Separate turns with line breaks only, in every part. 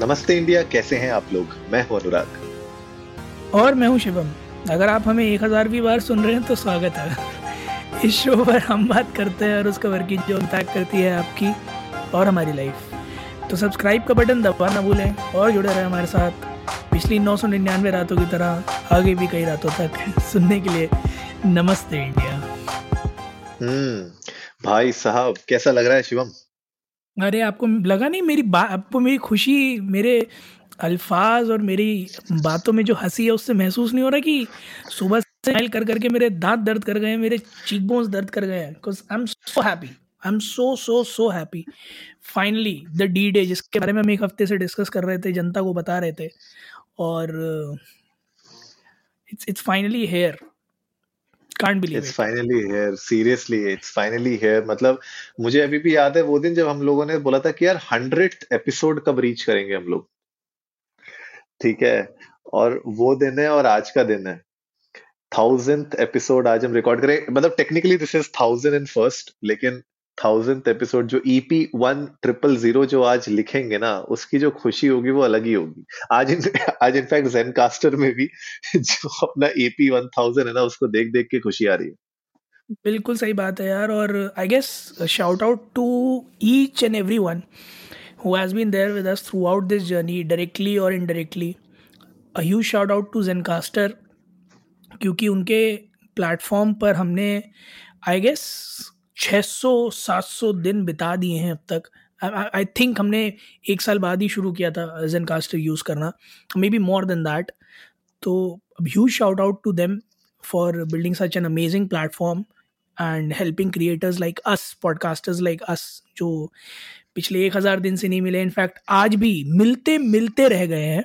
नमस्ते इंडिया कैसे हैं आप लोग? मैं हूँ अनुराग।
और मैं हूँ शिवम। अगर आप हमें एक हज़ारवीं बार सुन रहे हैं तो स्वागत है। इस शो पर हम बात करते हैं और उस कवर की जो इम्पैक्ट करती है आपकी और हमारी लाइफ तो सब्सक्राइब का बटन दबा ना भूलें और जुड़े रहे हमारे साथ। पिछली नौ सौ निन्यानवे रातों की तरह आगे भी कई रातों तक सुनने के लिए नमस्ते इंडिया।
हम्म भाई साहब कैसा लग रहा है शिवम?
अरे, आपको लगा नहीं मेरी बात आपको मेरी खुशी, मेरे अल्फाज और मेरी बातों में जो हँसी है, उससे महसूस नहीं हो रहा कि सुबह से स्माइल कर करके मेरे दांत दर्द कर गए मेरे चीक बोन्स दर्द कर गए because I am so happy I am so so so happy finally the D day जिसके बारे में हम एक हफ़्ते से डिस्कस कर रहे थे, जनता को बता रहे थे और it's it's finally here can't believe
it's finally here seriously it's finally here मतलब मुझे अभी भी याद है वो दिन जब हम लोगों ने बोला था कि यार हंड्रेड एपिसोड कब रीच करेंगे हम लोग। ठीक है? और वो दिन है और आज का दिन है। थाउजेंथ एपिसोड आज हम रिकॉर्ड करें। मतलब technically this is thousand and first लेकिन थाउजेंथ एपिसोड जो ईपी वन ट्रिपल ज़ीरो जो आज लिखेंगे ना, उसकी जो खुशी होगी वो अलग ही होगी। आज इन, आज इनफैक्ट जेन कास्टर में भी जो अपना एपी वन थाउज़ेंड है ना, उसको देख देख के खुशी आ रही है।
बिल्कुल सही बात है यार, और I guess shout out to each and every one who has been there with us throughout this journey directly और indirectly a huge shout out to Zencastr क्योंकि उनके प्लेटफॉर्म पर हमने आई गेस 600-700 दिन बिता दिए हैं अब तक। आई थिंक हमने एक साल बाद ही शुरू किया था जेन कास्टर यूज़ करना। May be more than that तो huge shout out to them for building such an amazing platform and helping creators like us podcasters like us जो पिछले एक हज़ार दिन से नहीं मिले। इनफैक्ट आज भी मिलते मिलते रह गए हैं।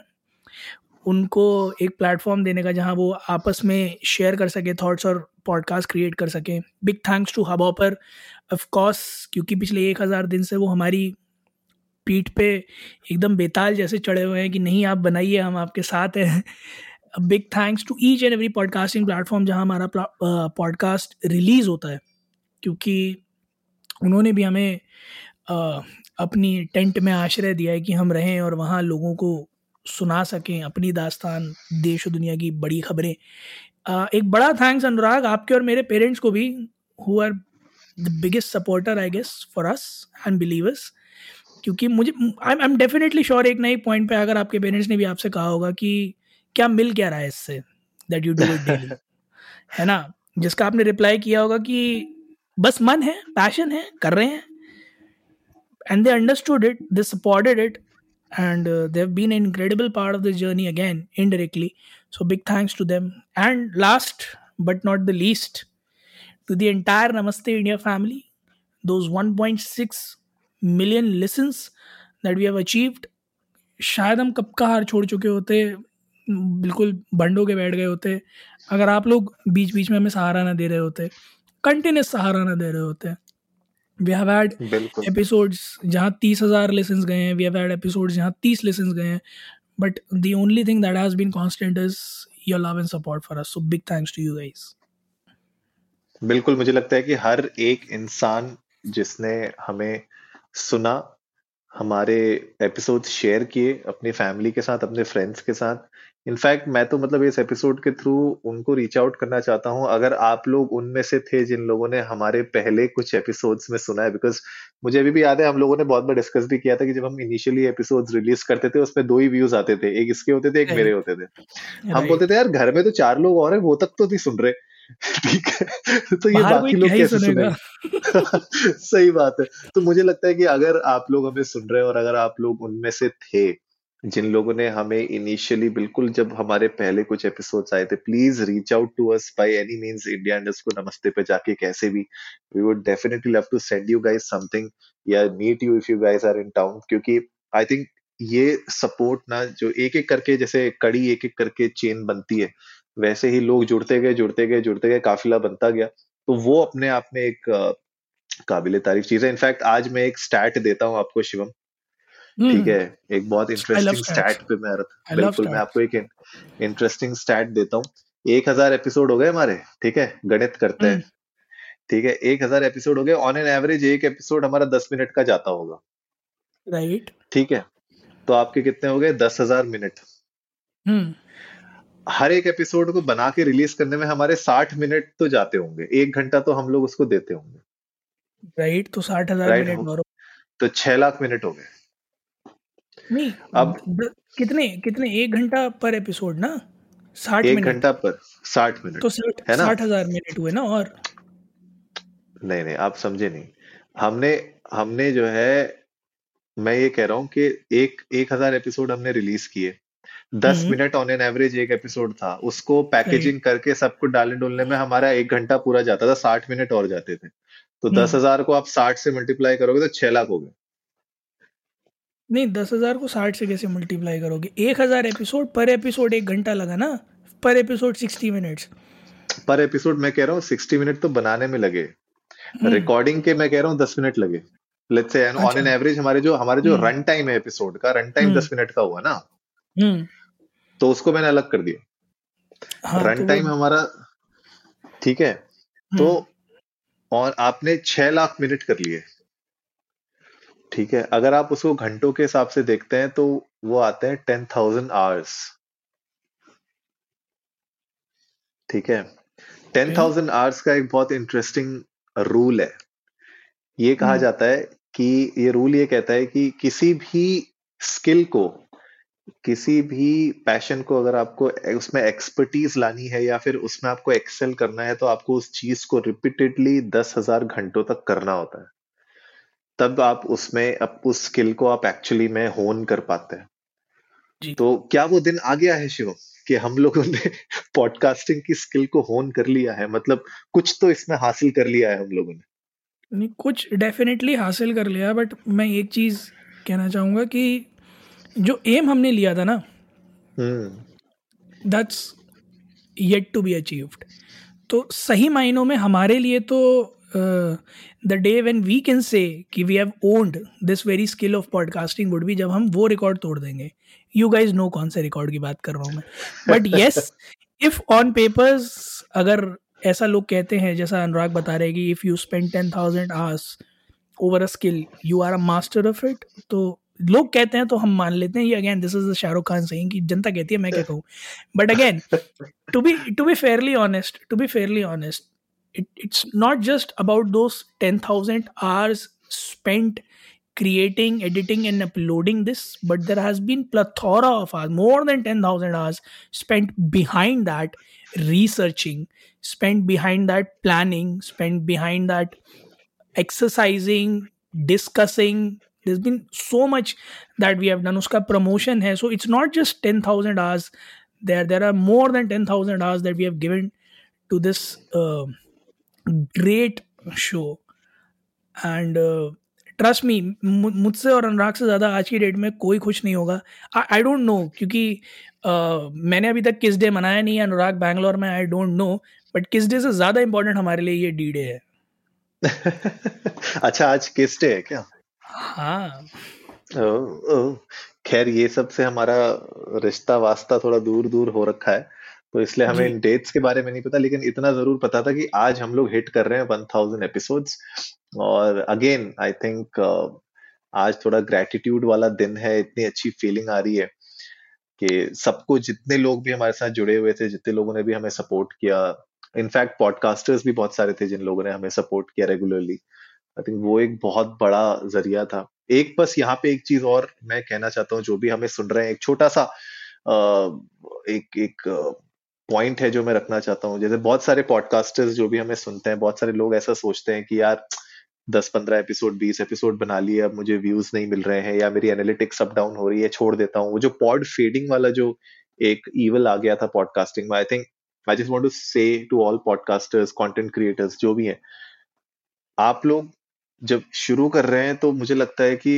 उनको एक प्लेटफॉर्म देने का जहाँ वो आपस में शेयर कर सके थॉट्स और पॉडकास्ट क्रिएट कर सकें। Big thanks to Hubhopper of course क्योंकि पिछले एक हज़ार दिन से वो हमारी पीठ पे एकदम बेताल जैसे चढ़े हुए हैं कि नहीं आप बनाइए हम आपके साथ हैं। Big thanks to each and every podcasting platform जहाँ हमारा पॉडकास्ट रिलीज़ होता है। क्योंकि उन्होंने भी हमें uh, अपनी टेंट में आश्रय दिया है कि हम रहें और वहाँ लोगों को सुना सकें अपनी दास्तान देश और दुनिया की बड़ी खबरें। एक बड़ा थैंक्स अनुराग आपके और मेरे पेरेंट्स को भी who are the biggest supporter I guess for us and believers क्योंकि मुझे आई एम डेफिनेटली श्योर एक ना एक पॉइंट पे अगर आपके पेरेंट्स ने भी आपसे कहा होगा कि क्या मिल क्या रहा है इससे that you do it daily है ना? जिसका आपने रिप्लाई किया होगा कि बस मन है पैशन है कर रहे हैं and they understood it they supported it and uh, they've been an incredible part of this journey again indirectly so big thanks to them and last but not the least to the entire namaste india family those 1.6 million listens that we have achieved शायद हम कब का हार छोड़ चुके होते बिल्कुल बंडों के बैठ गए होते अगर आप लोग बीच बीच में हमें सहारा ना दे रहे होते कंटिन्यूस सहारा ना दे रहे होते वी हैव हैड एपिसोड्स जहाँ तीस हज़ार लेसन गए हैं वी हैव हैड एपिसोड्स जहाँ तीस लेसन गए हैं but the only thing that has been constant is your love and support for us so big thanks to you guys
बिल्कुल मुझे लगता है कि हर एक इंसान जिसने हमें सुना हमारे एपिसोड शेयर किए अपनी फैमिली के साथ अपने फ्रेंड्स के साथ इनफैक्ट मैं तो मतलब इस एपिसोड के थ्रू उनको रीच आउट करना चाहता हूँ। अगर आप लोग उनमें से थे जिन लोगों ने हमारे पहले कुछ एपिसोड्स में सुना है बिकॉज़ मुझे अभी भी याद है हम लोगों ने बहुत बार डिस्कस भी किया था कि जब हम इनिशियली एपिसोड्स रिलीज़ करते थे उसमें दो ही व्यूज़ आते थे। एक इसके होते थे एक मेरे होते थे। हम बोलते थे यार घर में तो चार लोग और है वो तक तो नहीं सुन रहे। ठीक है? तो ये बाकी लोग कैसे सुने? सही बात है। तो मुझे लगता है कि अगर आप लोग हमें सुन रहे हैं और अगर आप लोग उनमें से थे जिन लोगों ने हमें इनिशियली बिल्कुल जब हमारे पहले कुछ एपिसोड्स आए थे please reach out to us by any means India को नमस्ते पे जाके कैसे भी। We would definitely love to send you guys something या meet you if you guys are in town क्योंकि आई थिंक ये सपोर्ट ना जो एक एक करके जैसे कड़ी, एक एक करके चेन बनती है, वैसे ही लोग जुड़ते गए जुड़ते गए जुड़ते गए, काफिला बनता गया। तो वो अपने आप में एक काबिल तारीफ़ चीज़ है। इनफैक्ट आज मैं एक स्टैट देता हूँ आपको, शिवम। ठीक hmm. है? एक बहुत इंटरेस्टिंग स्टैट पे मैं बिल्कुल मैं आपको एक इंटरेस्टिंग स्टैट देता हूँ। एक हज़ार एपिसोड हो गए हमारे ठीक है? गणित करते हैं। Hmm. ठीक है? एक हज़ार एपिसोड हो गए। ऑन एन एवरेज एक एपिसोड हमारा दस मिनट का जाता होगा।
राइट
ठीक है? तो आपके कितने हो गए? दस हज़ार मिनट
हम्म
हर एक एपिसोड को बना के रिलीज़ करने में हमारे साठ मिनट तो जाते होंगे। एक घंटा तो हम लोग उसको देते होंगे।
राइट तो साठ हज़ार
Right,
मिनट
तो छह लाख मिनट हो गए।
नहीं
अब-
कितने कितने एक घंटा पर एपिसोड ना? साठ
एक घंटा पर साठ मिनट
तो साठ
है ना?
साठ हज़ार मिनट हुए ना और?
नहीं नहीं आप समझे नहीं। हमने हमने जो है मैं ये कह रहा हूँ कि एक एक हज़ार एपिसोड हमने रिलीज़ किए। दस
हम्म।
मिनट ऑन एन एवरेज एक एपिसोड था। उसको पैकेजिंग करके सबको डालने डोलने में हमारा एक घंटा पूरा जाता था साठ मिनट और जाते थे। तो
हम्म।
दस हज़ार को आप साठ से मल्टीप्लाई करोगे तो छह लाख हो गए।
नहीं दस हज़ार को साठ से कैसे मल्टीप्लाई करोगे? एक हज़ार एपिसोड पर एपिसोड एक घंटा लगा ना? पर एपिसोड सिक्सटी मिनट्स
पर एपिसोड मैं कह रहा हूँ सिक्सटी मिनट तो बनाने में लगे।
हम्म।
रिकॉर्डिंग के मैं कह रहा हूँ दस मिनट लगे। Let's say on an. Average हमारे जो हमारे जो
हम्म।
रन टाइम है एपिसोड का रन टाइम
हम्म।
दस मिनट का हुआ ना?
हम्म।
तो उसको मैंने अलग कर दिया।
हाँ
रन
तो
टाइम हमारा ठीक है? तो
हम्म,
और आपने छह लाख मिनट कर लिए। ठीक है अगर आप उसको घंटों के हिसाब से देखते हैं तो वो आते हैं टेन थाउज़ेंड आवर्स ठीक है टेन थाउज़ेंड आवर्स का एक बहुत इंटरेस्टिंग रूल है। ये कहा
हम्म।
जाता है कि ये रूल ये कहता है कि किसी भी स्किल को किसी भी पैशन को अगर आपको उसमें एक्सपर्टीज लानी है या फिर उसमें आपको एक्सेल करना है तो आपको उस चीज़ को रिपीटेडली दस हज़ार घंटों तक करना होता है। तब आप उसमें अब उस स्किल को आप एक्चुअली में होन कर पाते हैं।
जी।
तो क्या वो दिन आ गया है शिव कि हम लोगों ने पॉडकास्टिंग की स्किल को होन कर लिया है? मतलब कुछ तो इसमें हासिल कर लिया है हम लोगों ने।
नहीं कुछ डेफिनेटली हासिल कर लिया बट मैं एक चीज़ कहना चाहूँगा कि जो एम हमने लिया था ना that's yet to be achieved तो सही मायनों में हमारे लिए तो the day when we can say कि we have owned this very skill of podcasting would भी जब हम वो रिकॉर्ड तोड़ देंगे। यू गाइज़ नो कौन से रिकॉर्ड की बात कर रहा हूँ मैं। But yes if on papers अगर ऐसा लोग कहते हैं जैसा अनुराग बता रहे हैं कि if you spend ten thousand hours over a skill you are a master of it तो लोग कहते हैं तो हम मान लेते हैं। ये again this is Shahrukh Khan सही कि जनता कहती है मैं क्या कहूँ but again to be to be fairly honest to be fairly honest it, it's not just about those 10000 hours spent creating editing and uploading this but there has been plethora of hours more than 10000 hours spent behind that researching spent behind that planning spent behind that exercising discussing. There's been so much that we have done. Uska promotion hai. So it's not just 10000 hours there. There are more than 10000 hours that we have given to this uh, great show. And uh, trust me मुझसे और अनुराग से ज़्यादा आज की date में कोई खुश नहीं होगा। आई डोंट नो क्योंकि uh, मैंने अभी तक किस डे मनाया नहीं है अनुराग बैंगलोर में आई डोंट नो बट किस डे से ज़्यादा इम्पोर्टेंट हमारे लिए ये डी डे है।
अच्छा आज किस डे है क्या?
हाँ।
खैर ये सबसे हमारा रिश्ता वास्ता थोड़ा दूर दूर हो रखा है। तो इसलिए हमें इन डेट्स के बारे में नहीं पता लेकिन इतना ज़रूर पता था कि आज हम लोग हिट कर रहे हैं वन थाउज़ेंड एपिसोड्स और अगेन आई थिंक आज थोड़ा ग्रेटिट्यूड वाला दिन है इतनी अच्छी फीलिंग आ रही है कि सबको जितने लोग भी हमारे साथ जुड़े हुए थे जितने लोगों ने भी हमें सपोर्ट किया। इनफैक्ट पॉडकास्टर्स भी बहुत सारे थे जिन लोगों ने हमें सपोर्ट किया रेगुलरली आई थिंक वो एक बहुत बड़ा ज़रिया था। एक बस यहाँ पे एक चीज़ और मैं कहना चाहता हूँ जो भी हमें सुन रहे हैं एक छोटा सा अ, एक एक पॉइंट है जो मैं रखना चाहता हूँ। जैसे बहुत सारे पॉडकास्टर्स जो भी हमें सुनते हैं, बहुत सारे लोग ऐसा सोचते हैं कि यार दस पंद्रह एपिसोड बीस एपिसोड बना लिए, अब मुझे व्यूज़ नहीं मिल रहे हैं या मेरी एनालिटिक्स अप डाउन हो रही है, छोड़ देता हूँ। वो जो पॉड फेडिंग वाला जो एक ईवल आ गया था पॉडकास्टिंग में I think I just want to say to all podcasters content creators जो भी हैं, आप लोग जब शुरू कर रहे हैं तो मुझे लगता है कि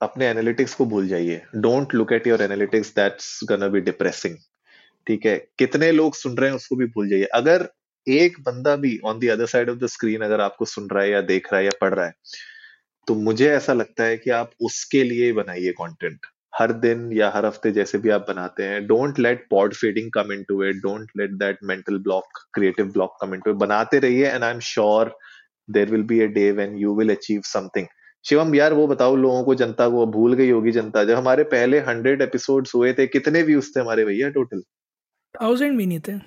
अपने एनालिटिक्स को भूल जाइए। Don't look at your analytics that's gonna be depressing ठीक है, कितने लोग सुन रहे हैं उसको भी भूल जाइए। अगर एक बंदा भी on the other side of the screen अगर आपको सुन रहा है या देख रहा है या पढ़ रहा है तो मुझे ऐसा लगता है कि आप उसके लिए बनाइए कंटेंट हर दिन या हर हफ़्ते जैसे भी आप बनाते हैं don't let pod feeding come in to it don't let that mental block creative block come in to it बनाते रहिए and I am sure there will be a day when you will achieve something Shivam, यार वो बताओ, लोगों को जनता को भूल गई होगी जनता। जब हमारे पहले हंड्रेड एपिसोड हुए थे, कितने व्यूज़ थे हमारे भैया टोटल
थाउज़ेंड भी नहीं थे।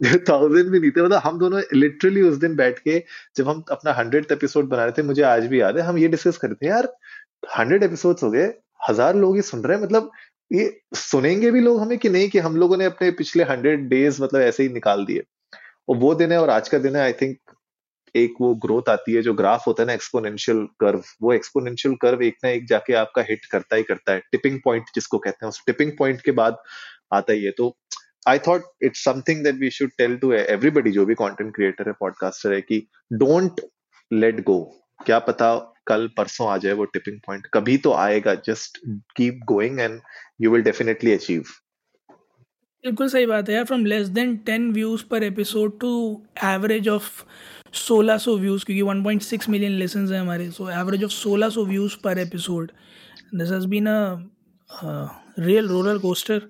थाउज़ेंड भी नहीं थे। मतलब हम दोनों लिटरली उस दिन बैठ के जब हम अपना हंड्रेड एपिसोड बना रहे थे, मुझे आज भी याद है, हम ये डिस्कस कर रहे थे, यार हंड्रेड एपिसोड हो गए, हज़ार लोग ये सुन रहे हैं। मतलब ये सुनेंगे भी लोग हमें कि नहीं कि हम लोगों ने अपने पिछले हंड्रेड डेज़ मतलब ऐसे ही निकाल दिए। और वो दिन है और आज का दिन है आई थिंक एक वो ग्रोथ आती है, जो ग्राफ होता है ना एक्सपोनेंशियल कर्व वो एक्सपोनेंशियल कर्व एक ना एक जाके आपका हिट करता ही करता है। टिपिंग पॉइंट जिसको कहते हैं, उस टिपिंग पॉइंट के बाद आता ही है। तो I thought it's something that we should tell to everybody जो भी कंटेंट क्रिएटर है पॉडकास्टर है, कि डोंट लेट गो क्या पता कल परसों आ जाए वो टिपिंग पॉइंट कभी तो आएगा just keep going and you will definitely achieve
बिल्कुल सही बात है यार from less than ten views per episode to average of 1600 views क्योंकि 1.6 मिलियन लेसन हैं हमारे so average of 1600 views per episode this has been a real roller coaster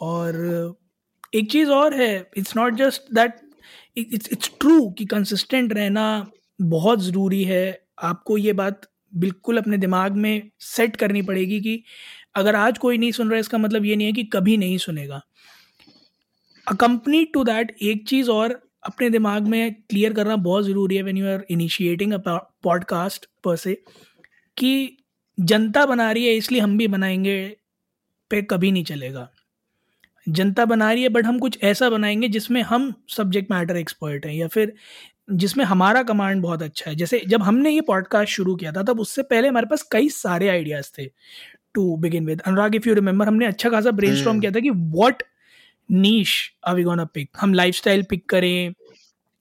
और एक चीज़ और है it's not just that it's it's true कि consistent रहना बहुत ज़रूरी है। आपको ये बात बिल्कुल अपने दिमाग में सेट करनी पड़ेगी कि अगर आज कोई नहीं सुन रहा है, इसका मतलब ये नहीं है कि कभी नहीं सुनेगा। अकम्पनी टू दैट एक चीज़ और अपने दिमाग में क्लियर करना बहुत ज़रूरी है when you are initiating a podcast per se कि जनता बना रही है, इसलिए हम भी बनाएँगे, पे कभी नहीं चलेगा। जनता बना रही है बट हम कुछ ऐसा बनाएँगे जिसमें हम सब्जेक्ट मैटर एक्सपर्ट हैं या फिर जिसमें हमारा कमांड बहुत अच्छा है। जैसे जब हमने ये पॉडकास्ट शुरू किया था तब उससे पहले हमारे पास कई सारे आइडियाज़ थे। To begin with Anurag if you remember हमने अच्छा खासा ब्रेन हम्म। किया था कि what niche are we gonna pick हम लाइफस्टाइल पिक करें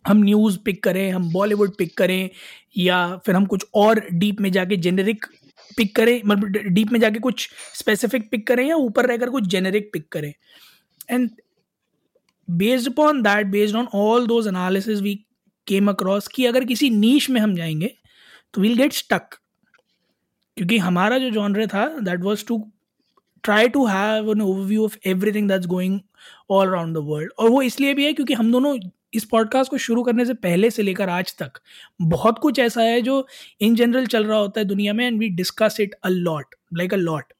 हम न्यूज़ पिक करें हम बॉलीवुड पिक करें या फिर हम कुछ और डीप में जाके जेनेरिक पिक करें मतलब डीप में जाके कुछ स्पेसिफिक पिक करें या ऊपर रहकर कुछ जेनेरिक पिक करें। And based upon that based on all those analysis we came across कि अगर किसी नीच में हम जाएँगे तो वील गेट स्टक क्योंकि हमारा जो जॉनर था that was to try to have an overview of everything that's going all around the world और वो इसलिए भी है क्योंकि हम दोनों इस पॉडकास्ट को शुरू करने से पहले से लेकर आज तक, बहुत कुछ ऐसा है जो इन जनरल चल रहा होता है दुनिया में and we discuss it a lot like a lot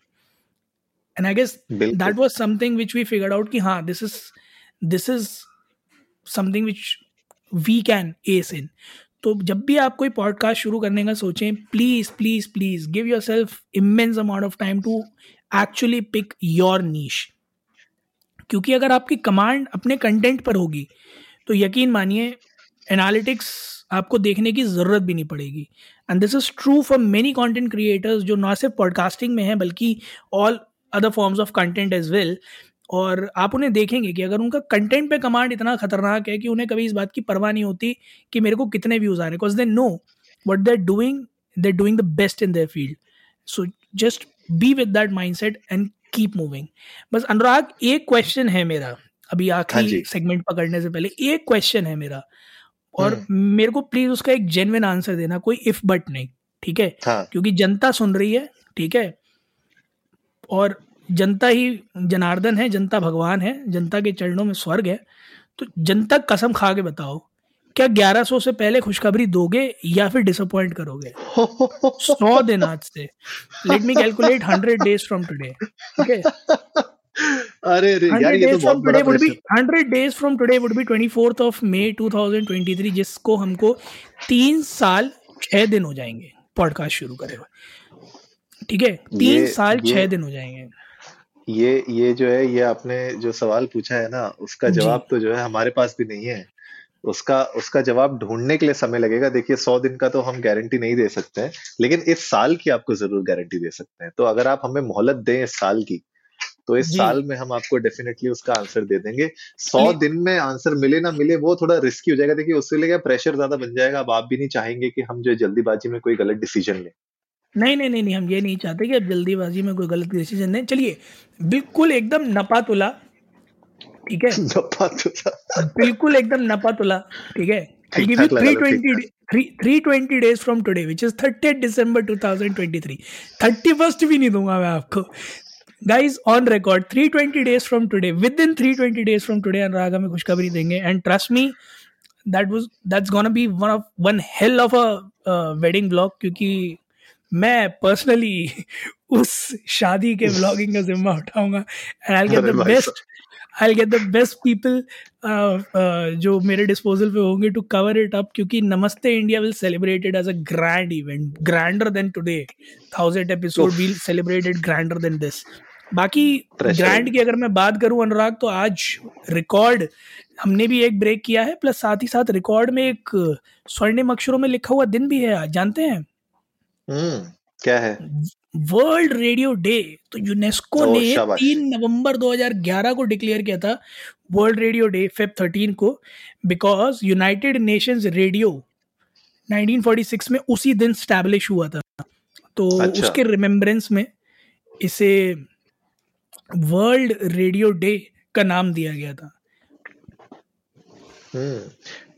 and I guess that was something which we figured out कि हाँ this is this is something which we can ace in तो जब भी आप कोई पॉडकास्ट शुरू करने का सोचें please please please give yourself immense amount of time to actually pick your niche क्योंकि अगर आपकी कमांड अपने कंटेंट पर होगी तो यकीन मानिए एनालिटिक्स आपको देखने की ज़रूरत भी नहीं पड़ेगी। And this is true for many content creators जो ना सिर्फ़ पॉडकास्टिंग में हैं बल्कि all other forms of content as well और आप उन्हें देखेंगे कि अगर उनका कंटेंट पे कमांड इतना खतरनाक है कि उन्हें कभी इस बात की परवाह नहीं होती कि मेरे को कितने व्यूज़ आ रहे because they know what they doing they doing the best in their field so just be with that mind set and keep moving बस अनुराग एक क्वेश्चन है मेरा। अभी आखिरी हाँ सेगमेंट पकड़ने से पहले एक क्वेश्चन है मेरा। और हम्म। मेरे को प्लीज़ उसका एक जेनविन आंसर देना कोई इफ़ बट नहीं ठीक है? हाँ. क्योंकि जनता सुन रही है ठीक है? और जनता ही जनार्दन है जनता भगवान है जनता के चरणों में स्वर्ग है। तो जनता कसम खा के बताओ क्या 1100 से पहले खुशखबरी दोगे या फिर डिसअपॉइंट करोगे? सौ दिन आज से। Let me calculate hundred days from today
अरे अरे यार ये तो बहुत बड़ा
would be 100 days from today would be 24th of May 2023 जिसको हमको तीन साल छह दिन हो जाएँगे पॉडकास्ट शुरू करे हुए। ठीक है? तीन साल छह दिन हो जाएँगे।
ये ये जो है ये आपने जो सवाल पूछा है ना उसका जवाब तो जो है हमारे पास भी नहीं है। उसका उसका जवाब ढूँढने के लिए समय लगेगा। देखिए सौ दिन का तो हम गारंटी नहीं दे सकते हैं लेकिन इस साल की आपको ज़रूर गारंटी दे सकते हैं। तो अगर आप हमें मोहलत दें इस साल की तो इस साल में हम आपको डेफिनेटली उसका आंसर दे देंगे। सौ दिन में आंसर मिले ना मिले वो थोड़ा रिस्की हो जाएगा। देखिए उससे लिए प्रेशर ज़्यादा बन जाएगा। अब आप भी नहीं चाहेंगे कि हम जो जल्दीबाजी में कोई गलत डिसीज़न लें।
नहीं नहीं नहीं नहीं हम ये नहीं चाहते कि अब जल्दीबाजी में कोई गलत डिसीज़न लें चलिए बिल्कुल एकदम नपा तुला ठीक है? नपा तुला बिल्कुल एकदम नपा तुला ठीक है give you 320 320 days from today which is 30th December 2023 31st भी नहीं दूँगा मैं आपको। Guys on record 320 days from today within 320 days from today Anurag हमें खुशखबरी देंगे। And trust me that was that's gonna be one of one hell of a wedding blog क्योंकि मैं पर्सनली उस शादी के व्लॉगिंग का जिम्मा उठाऊँगा and I get the best I get the best people जो मेरे डिस्पोजल पे होंगे टू कवर इट अप क्योंकि Namaste India will celebrated as a grand event grander than today thousand episode will celebrated grander than this बाकी grand की अगर मैं बात करूँ अनुराग तो आज रिकॉर्ड हमने भी एक ब्रेक किया है प्लस साथ ही साथ रिकॉर्ड में एक स्वर्णिम अक्षरों में लिखा हुआ दिन भी है आज जानते हैं?
हम्म क्या है?
वर्ल्ड रेडियो डे तो यूनेस्को ने तीन नवंबर 2011 को डिक्लेयर किया था world radio day Feb thirteen को बिकॉज़ यूनाइटेड नेशंस रेडियो 1946 में उसी दिन स्टैब्लिश हुआ था। तो अच्छा। उसके रिमेम्बरेंस में इसे वर्ल्ड रेडियो डे का नाम दिया गया था।
हम्म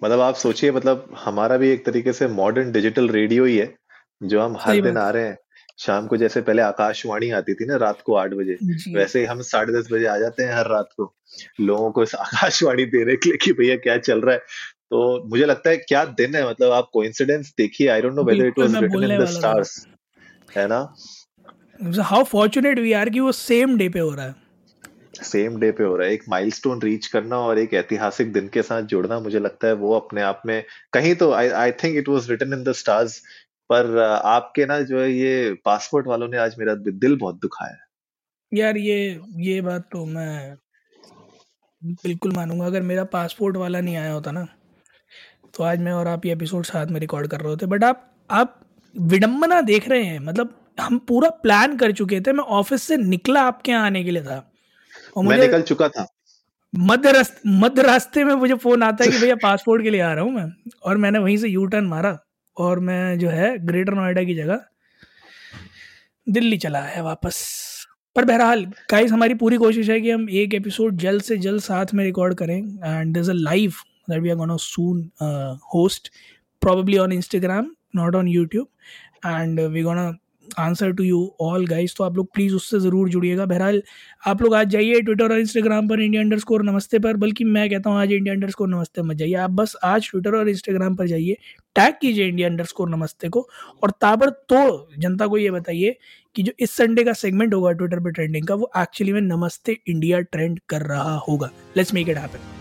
मतलब आप सोचिए मतलब हमारा भी एक तरीके से मॉडर्न डिजिटल रेडियो ही है। जो हम हर दिन आ रहे हैं शाम को जैसे पहले आकाशवाणी आती थी ना रात को आठ बजे वैसे ही हम साढ़े दस बजे आ जाते हैं हर रात को लोगों को आकाशवाणी देने के लिए कि भैया क्या चल रहा है। तो मुझे लगता है क्या दिन है मतलब आप कोइंसिडेंस देखिए I don't know whether it was written in the stars है ना?
हाउ फॉर्चुनेट वी आर कि वो सेम डे पे हो रहा है।
सेम डे पे हो रहा है। एक माइलस्टोन रीच करना और एक ऐतिहासिक दिन के साथ जुड़ना मुझे लगता है वो अपने आप में कहीं तो I I think it was written in the stars पर आपके ना जो है ये पासपोर्ट वालों ने आज मेरा दिल बहुत दुखाया
यार ये ये बात तो मैं बिल्कुल मानूँगा। अगर मेरा पासपोर्ट वाला नहीं आया होता ना तो आज मैं और आप ये एपिसोड साथ में रिकॉर्ड कर रहे होते। बट आप आप विडम्बना देख रहे हैं। मतलब हम पूरा प्लान कर चुके थे। मैं ऑफ़िस से निकला आपके यहाँ आने के लिए था।
और मैं निकल चुका था।
मध्य रास्ते मध्य रास्ते में मुझे फ़ोन आता है कि भैया पासपोर्ट के लिए आ रहा हूँ मैं। और मैंने वहीं से यू टर्न मारा। और मैं जो है ग्रेटर नोएडा की जगह दिल्ली चला आया वापस। पर बहरहाल गाइस हमारी पूरी कोशिश है कि हम एक एपिसोड जल्द से जल्द साथ में रिकॉर्ड करें and this a live that we are gonna soon host probably on Instagram not on YouTube and we gonna answer to you all guys तो आप लोग प्लीज़ उससे ज़रूर जुड़िएगा। बहरहाल, आप लोग आज जाइए ट्विटर और इंस्टाग्राम पर इंडिया अंडर स्कोर नमस्ते पर, बल्कि मैं कहता हूँ आज इंडिया अंडर स्कोर नमस्ते मत जाइए। आप बस आज ट्विटर और इंस्टाग्राम पर जाइए टैग कीजिए इंडिया अंडर स्कोर नमस्ते को, और ताबड़तोड़ जनता को ये बताइए कि जो इस संडे का सेगमेंट होगा ट्विटर पर ट्रेंडिंग का, वो एक्चुअली में नमस्ते इंडिया ट्रेंड कर रहा होगा। Let's make it happen